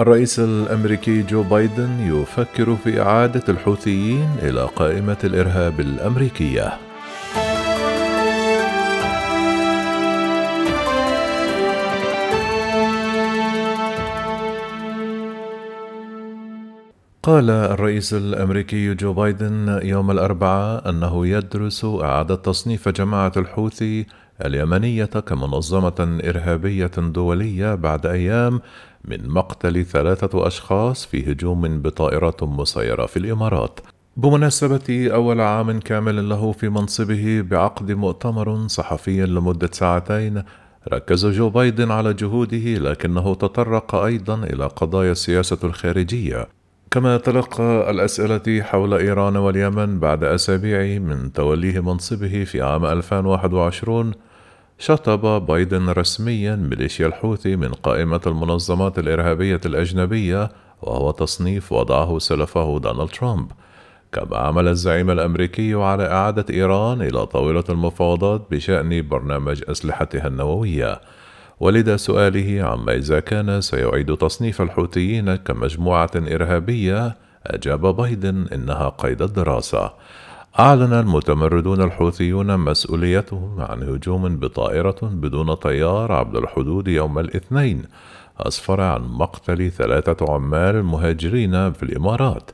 الرئيس الأمريكي جو بايدن يفكر في إعادة الحوثيين إلى قائمة الإرهاب الأمريكية. قال الرئيس الأمريكي جو بايدن يوم الأربعاء أنه يدرس إعادة تصنيف جماعة الحوثي اليمنية كمنظمة إرهابية دولية بعد أيام من مقتل ثلاثة أشخاص في هجوم بطائرة مسيرة في الإمارات. بمناسبة أول عام كامل له في منصبه بعقد مؤتمر صحفي لمدة ساعتين ركز جو بايدن على جهوده لكنه تطرق أيضا إلى قضايا السياسة الخارجية. كما تلقى الأسئلة حول إيران واليمن بعد أسابيع من توليه منصبه في عام 2021 شطب بايدن رسميا ميليشيا الحوثي من قائمة المنظمات الإرهابية الأجنبية وهو تصنيف وضعه سلفه دونالد ترامب. كما عمل الزعيم الأمريكي على إعادة إيران إلى طاولة المفاوضات بشأن برنامج أسلحتها النووية. ولدى سؤاله عما إذا كان سيعيد تصنيف الحوثيين كمجموعة إرهابية أجاب بايدن إنها قيد الدراسة. أعلن المتمردون الحوثيون مسؤوليتهم عن هجوم بطائرة بدون طيار عبر الحدود يوم الاثنين أسفر عن مقتل ثلاثة عمال مهاجرين في الإمارات.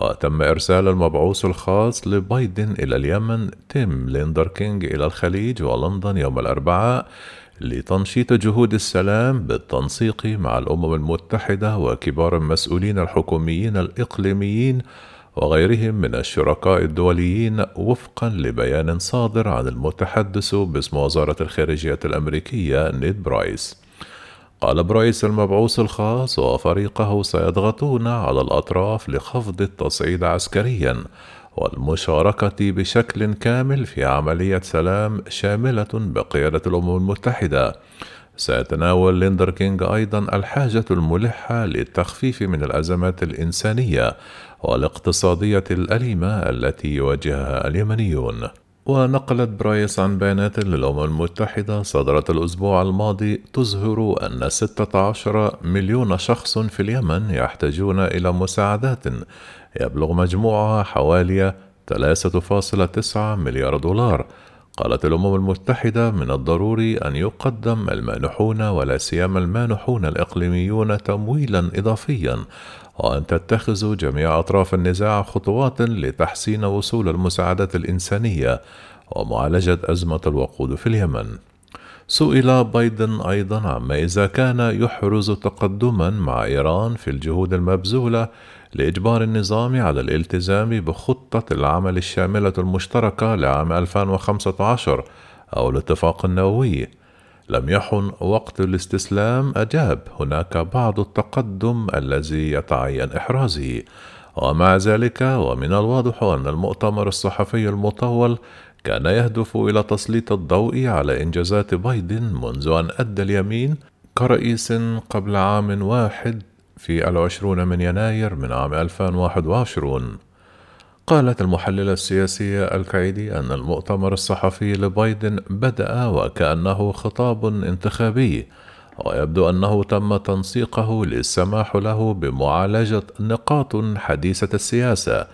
وتم إرسال المبعوث الخاص لبايدن إلى اليمن تيم ليندر كينج إلى الخليج ولندن يوم الأربعاء لتنشيط جهود السلام بالتنسيق مع الأمم المتحدة وكبار المسؤولين الحكوميين الإقليميين وغيرهم من الشركاء الدوليين وفقا لبيان صادر عن المتحدث باسم وزارة الخارجية الأمريكية نيد برايس. قال برايس المبعوث الخاص وفريقه سيضغطون على الأطراف لخفض التصعيد عسكريا والمشاركة بشكل كامل في عملية سلام شاملة بقيادة الأمم المتحدة. سيتناول ليندر كينج أيضا الحاجة الملحة للتخفيف من الأزمات الإنسانية والاقتصادية الأليمة التي يواجهها اليمنيون. ونقلت برايس عن بيانات للأمم المتحدة صدرت الأسبوع الماضي تظهر أن 16 مليون شخص في اليمن يحتاجون إلى مساعدات. يبلغ مجموعها حوالي 3.9 مليار دولار. قالت الأمم المتحدة من الضروري أن يقدم المانحون ولا سيما المانحون الإقليميون تمويلا إضافيا. وأن تتخذ جميع أطراف النزاع خطوات لتحسين وصول المساعدات الإنسانية ومعالجة أزمة الوقود في اليمن. سئل بايدن أيضا عما إذا كان يحرز تقدما مع إيران في الجهود المبذولة لإجبار النظام على الالتزام بخطة العمل الشاملة المشتركة لعام 2015 أو الاتفاق النووي لم يحن وقت الاستسلام أجاب هناك بعض التقدم الذي يتعين إحرازه ومع ذلك ومن الواضح أن المؤتمر الصحفي المطول كان يهدف إلى تسليط الضوء على إنجازات بايدن منذ أن أدى اليمين كرئيس قبل عام واحد في العشرون من يناير من عام 2021 قالت المحللة السياسية الكايدي أن المؤتمر الصحفي لبايدن بدأ وكأنه خطاب انتخابي ويبدو أنه تم تنسيقه للسماح له بمعالجة نقاط حديثة السياسة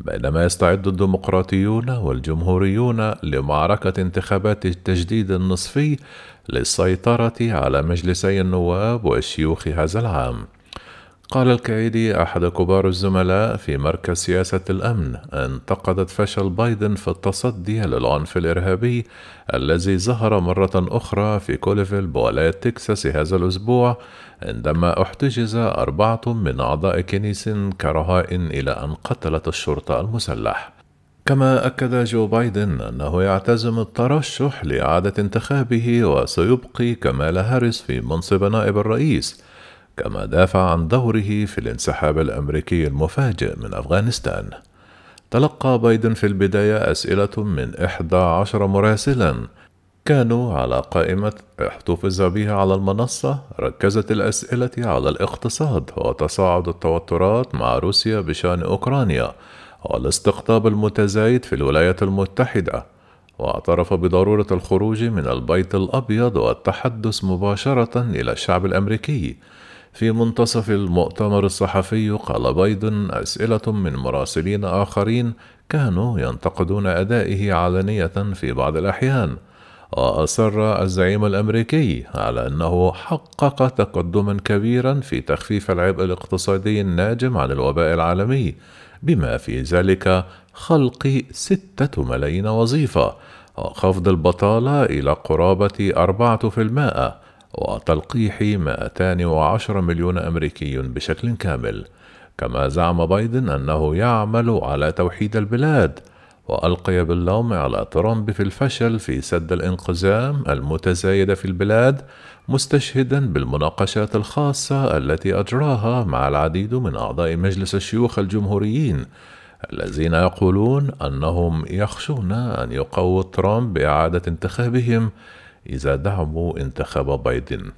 بينما يستعد الديمقراطيون والجمهوريون لمعركة انتخابات التجديد النصفي للسيطرة على مجلسي النواب والشيوخ هذا العام. قال الكايدي أحد كبار الزملاء في مركز سياسة الأمن انتقدت فشل بايدن في التصدي للعنف الإرهابي الذي ظهر مرة أخرى في كوليفيل بولاية تكساس هذا الأسبوع عندما احتجز أربعة من أعضاء كنيس كرهائن إلى أن قتلت الشرطة المسلح كما أكد جو بايدن أنه يعتزم الترشح لإعادة انتخابه وسيبقي كمال هاريس في منصب نائب الرئيس. كما دافع عن دوره في الانسحاب الأمريكي المفاجئ من أفغانستان. تلقى بايدن في البداية أسئلة من إحدى عشر مراسلا. كانوا على قائمة احتفظ بها على المنصة ركزت الأسئلة على الاقتصاد وتصاعد التوترات مع روسيا بشأن أوكرانيا والاستقطاب المتزايد في الولايات المتحدة. واعترف بضرورة الخروج من البيت الأبيض والتحدث مباشرة إلى الشعب الأمريكي. في منتصف المؤتمر الصحفي قال بايدن أسئلة من مراسلين آخرين كانوا ينتقدون أدائه علنية في بعض الأحيان. وأصر الزعيم الأمريكي على أنه حقق تقدما كبيرا في تخفيف العبء الاقتصادي الناجم عن الوباء العالمي بما في ذلك خلق ستة ملايين وظيفة وخفض البطالة إلى قرابة أربعة في المائة. وتلقيح 210 مليون أمريكي بشكل كامل. كما زعم بايدن أنه يعمل على توحيد البلاد وألقي باللوم على ترامب في الفشل في سد الانقسام المتزايد في البلاد مستشهدا بالمناقشات الخاصة التي أجراها مع العديد من أعضاء مجلس الشيوخ الجمهوريين الذين يقولون أنهم يخشون أن يقووا ترامب بإعادة انتخابهم إذا دعموا انتخاب بايدن.